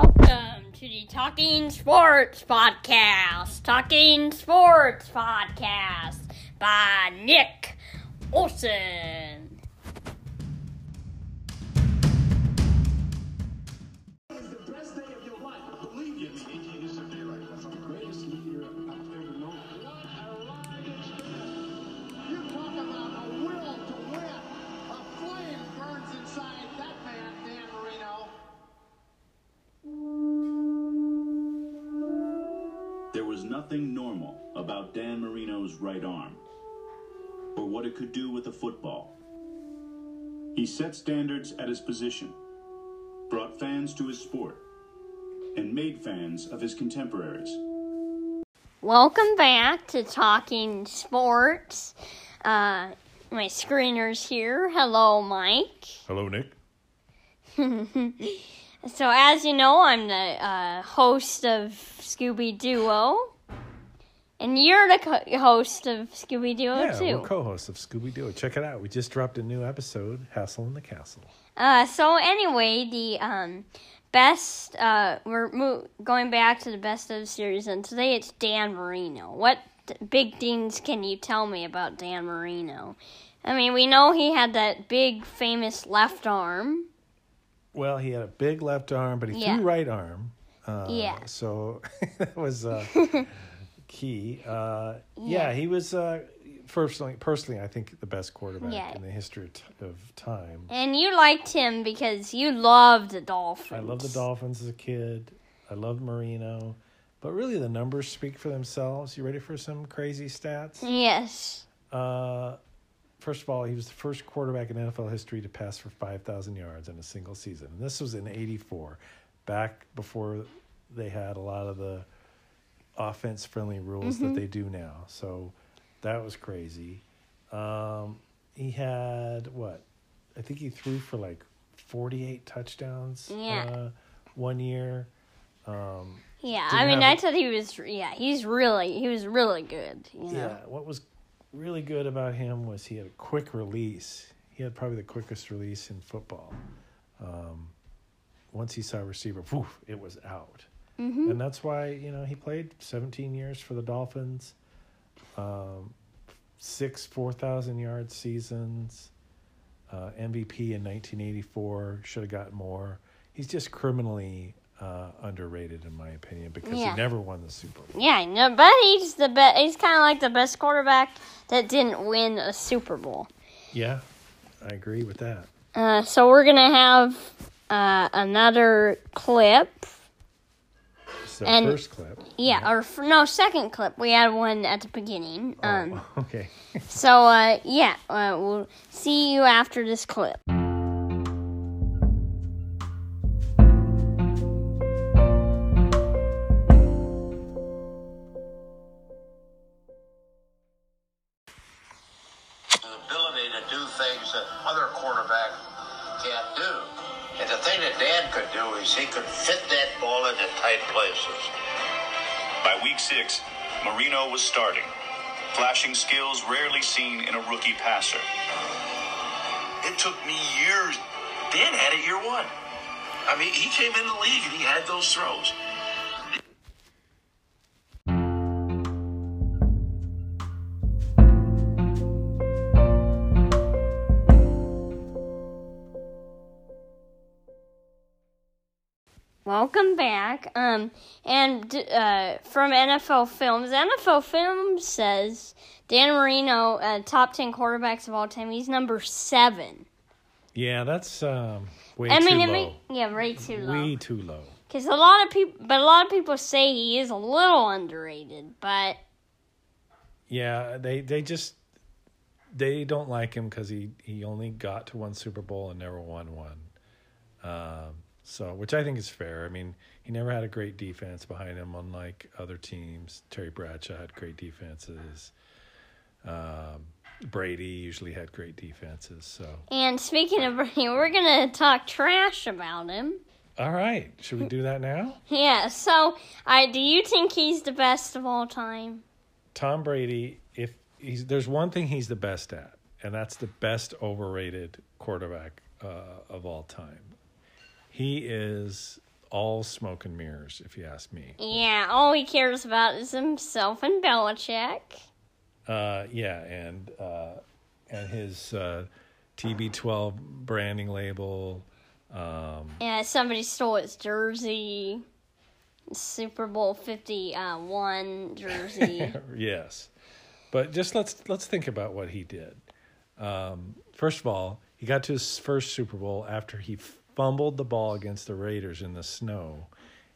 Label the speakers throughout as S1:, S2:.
S1: Welcome to the Talking Sports Podcast. Talking Sports Podcast by Nick Olson.
S2: Nothing normal about Dan Marino's right arm, or what it could do with a football. He set standards at his position, brought fans to his sport, and made fans of his contemporaries.
S1: Welcome back to Talking Sports. Uh, my screener's here. Hello, Mike.
S3: Hello, Nick.
S1: So, as you know, I'm the uh, host of Scooby Duo. And you're the co- host of Scooby Duo,
S3: yeah,
S1: too.
S3: we're co-hosts of Scooby Doo. Check it out. We just dropped a new episode, Hassle in the Castle.
S1: Uh, so anyway, the um, best uh, we're mo- going back to the best of the series, and today it's Dan Marino. What big things can you tell me about Dan Marino? I mean, we know he had that big famous left arm.
S3: Well, he had a big left arm, but he
S1: Yeah.
S3: threw right arm. Uh,
S1: Yeah.
S3: So that was uh, key. Uh,
S1: Yeah.
S3: yeah. he was uh, personally, personally, I think the best quarterback
S1: Yeah.
S3: in the history of, t- of time.
S1: And you liked him because you loved the Dolphins.
S3: I loved the Dolphins as a kid. I loved Marino. But really, the numbers speak for themselves. You ready for some crazy stats?
S1: Yes.
S3: Uh, first of all, he was the first quarterback in NFL history to pass for 5,000 yards in a single season. And this was in 84, back before they had a lot of the offense friendly rules that they do now. So that was crazy. Um, he had what? I think he threw for like 48 touchdowns
S1: Yeah.
S3: uh, one year. Um,
S1: Yeah. I mean, I thought he was. Yeah, he's really. He was really good. You know?
S3: Yeah, what was really good about him was he had a quick release. He had probably the quickest release in football. Um, once he saw a receiver, poof, it was out.
S1: Mm-hmm.
S3: And that's why, you know, he played 17 years for the Dolphins, um, six 4,000 yard seasons, uh, MVP in 1984, should have gotten more. He's just criminally uh, underrated, in my opinion, because
S1: Yeah.
S3: he never won the Super Bowl.
S1: Yeah, know, but he's the best. He's kind of like the best quarterback that didn't win a Super Bowl.
S3: Yeah, I agree with that.
S1: Uh, so we're gonna have uh, another clip.
S3: It's the
S1: And-
S3: first clip.
S1: Yeah, or f- no, second clip. We had one at the beginning. Um,
S3: Oh, okay.
S1: so uh, yeah, uh, we'll see you after this clip.
S4: the ability to do things that other quarterback can't do. And the thing that Dan could do is he could fit that ball into tight places.
S2: By week six, Marino was starting, flashing skills rarely seen in a rookie passer.
S5: It took me years. Dan had it year one. I mean, he came in the league and he had those throws.
S1: Welcome back. Um, and uh, from NFL Films, NFL Films says Dan Marino, uh, top ten quarterbacks of all time. He's number seven.
S3: Yeah, that's um, way
S1: I
S3: too
S1: mean, I
S3: low.
S1: mean, yeah, way too low.
S3: Way too low.
S1: Because a lot of people, but a lot of people say he is a little underrated. But
S3: Yeah, they they just they don't like him because he he only got to one Super Bowl and never won one. Um, so, which I think is fair. I mean, he never had a great defense behind him, unlike other teams. Terry Bradshaw had great defenses. Um, Brady usually had great defenses. So,
S1: and speaking of Brady, we're gonna talk trash about him.
S3: all right, should we do that now?
S1: Yeah. So, I do you think he's the best of all time?
S3: Tom Brady, if he's there's one thing he's the best at, and that's the best overrated quarterback uh, of all time. He is all smoke and mirrors, if you ask me.
S1: Yeah, all he cares about is himself and Belichick.
S3: Uh, yeah, and uh, and his uh, TB12 branding label. Um,
S1: Yeah, somebody stole his jersey. Super Bowl fifty uh, one jersey.
S3: yes, but just let's let's think about what he did. Um, first of all, he got to his first Super Bowl after he fumbled the ball against the Raiders in the snow,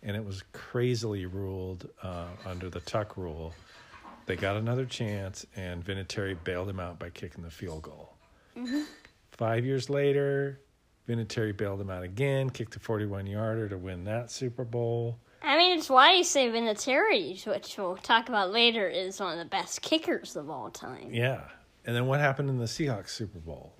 S3: and it was crazily ruled uh, under the Tuck rule. They got another chance, and Vinatieri bailed him out by kicking the field goal. Five years later, Vinatieri bailed him out again, kicked a 41 yarder to win that Super Bowl.
S1: I mean, it's why you say Vinatieri, which we'll talk about later, is one of the best kickers of all time.
S3: Yeah. And then what happened in the Seahawks Super Bowl?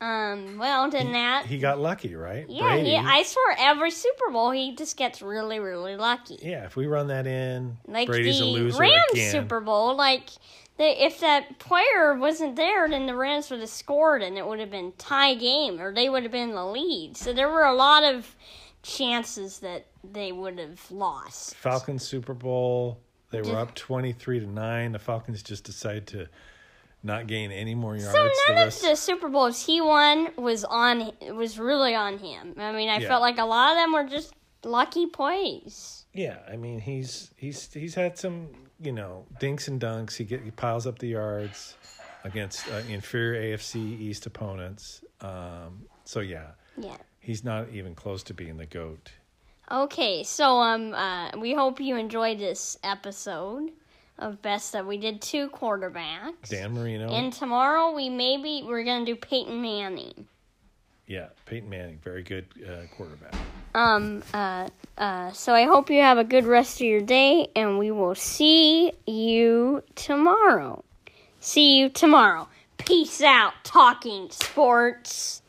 S1: Um, well, didn't that?
S3: He got lucky, right?
S1: yeah,
S3: Brady.
S1: he, I swear every Super Bowl he just gets really, really lucky.
S3: yeah, if we run that in,
S1: Like
S3: Brady's
S1: the
S3: a loser
S1: Rams
S3: again.
S1: Super Bowl, like the, if that player wasn't there, then the Rams would have scored, and it would have been tie game, or they would have been in the lead. So there were a lot of chances that they would have lost.
S3: Falcons Super Bowl, they were up 23 to 9. The Falcons just decided to not gain any more yards.
S1: So
S3: the
S1: none of the Super Bowls he won was on was really on him. I mean, I
S3: Yeah.
S1: felt like a lot of them were just lucky plays.
S3: Yeah, I mean he's he's he's had some you know dinks and dunks. He get he piles up the yards against uh, inferior AFC East opponents. Um, so yeah,
S1: Yeah.
S3: he's not even close to being the goat.
S1: Okay, so um, uh, we hope you enjoyed this episode of Best of. We did two quarterbacks,
S3: Dan Marino,
S1: and tomorrow we maybe we're gonna do Peyton Manning.
S3: yeah, Peyton Manning, very good uh, quarterback.
S1: Um, uh, uh, so I hope you have a good rest of your day, and we will see you tomorrow. See you tomorrow. Peace out, talking sports.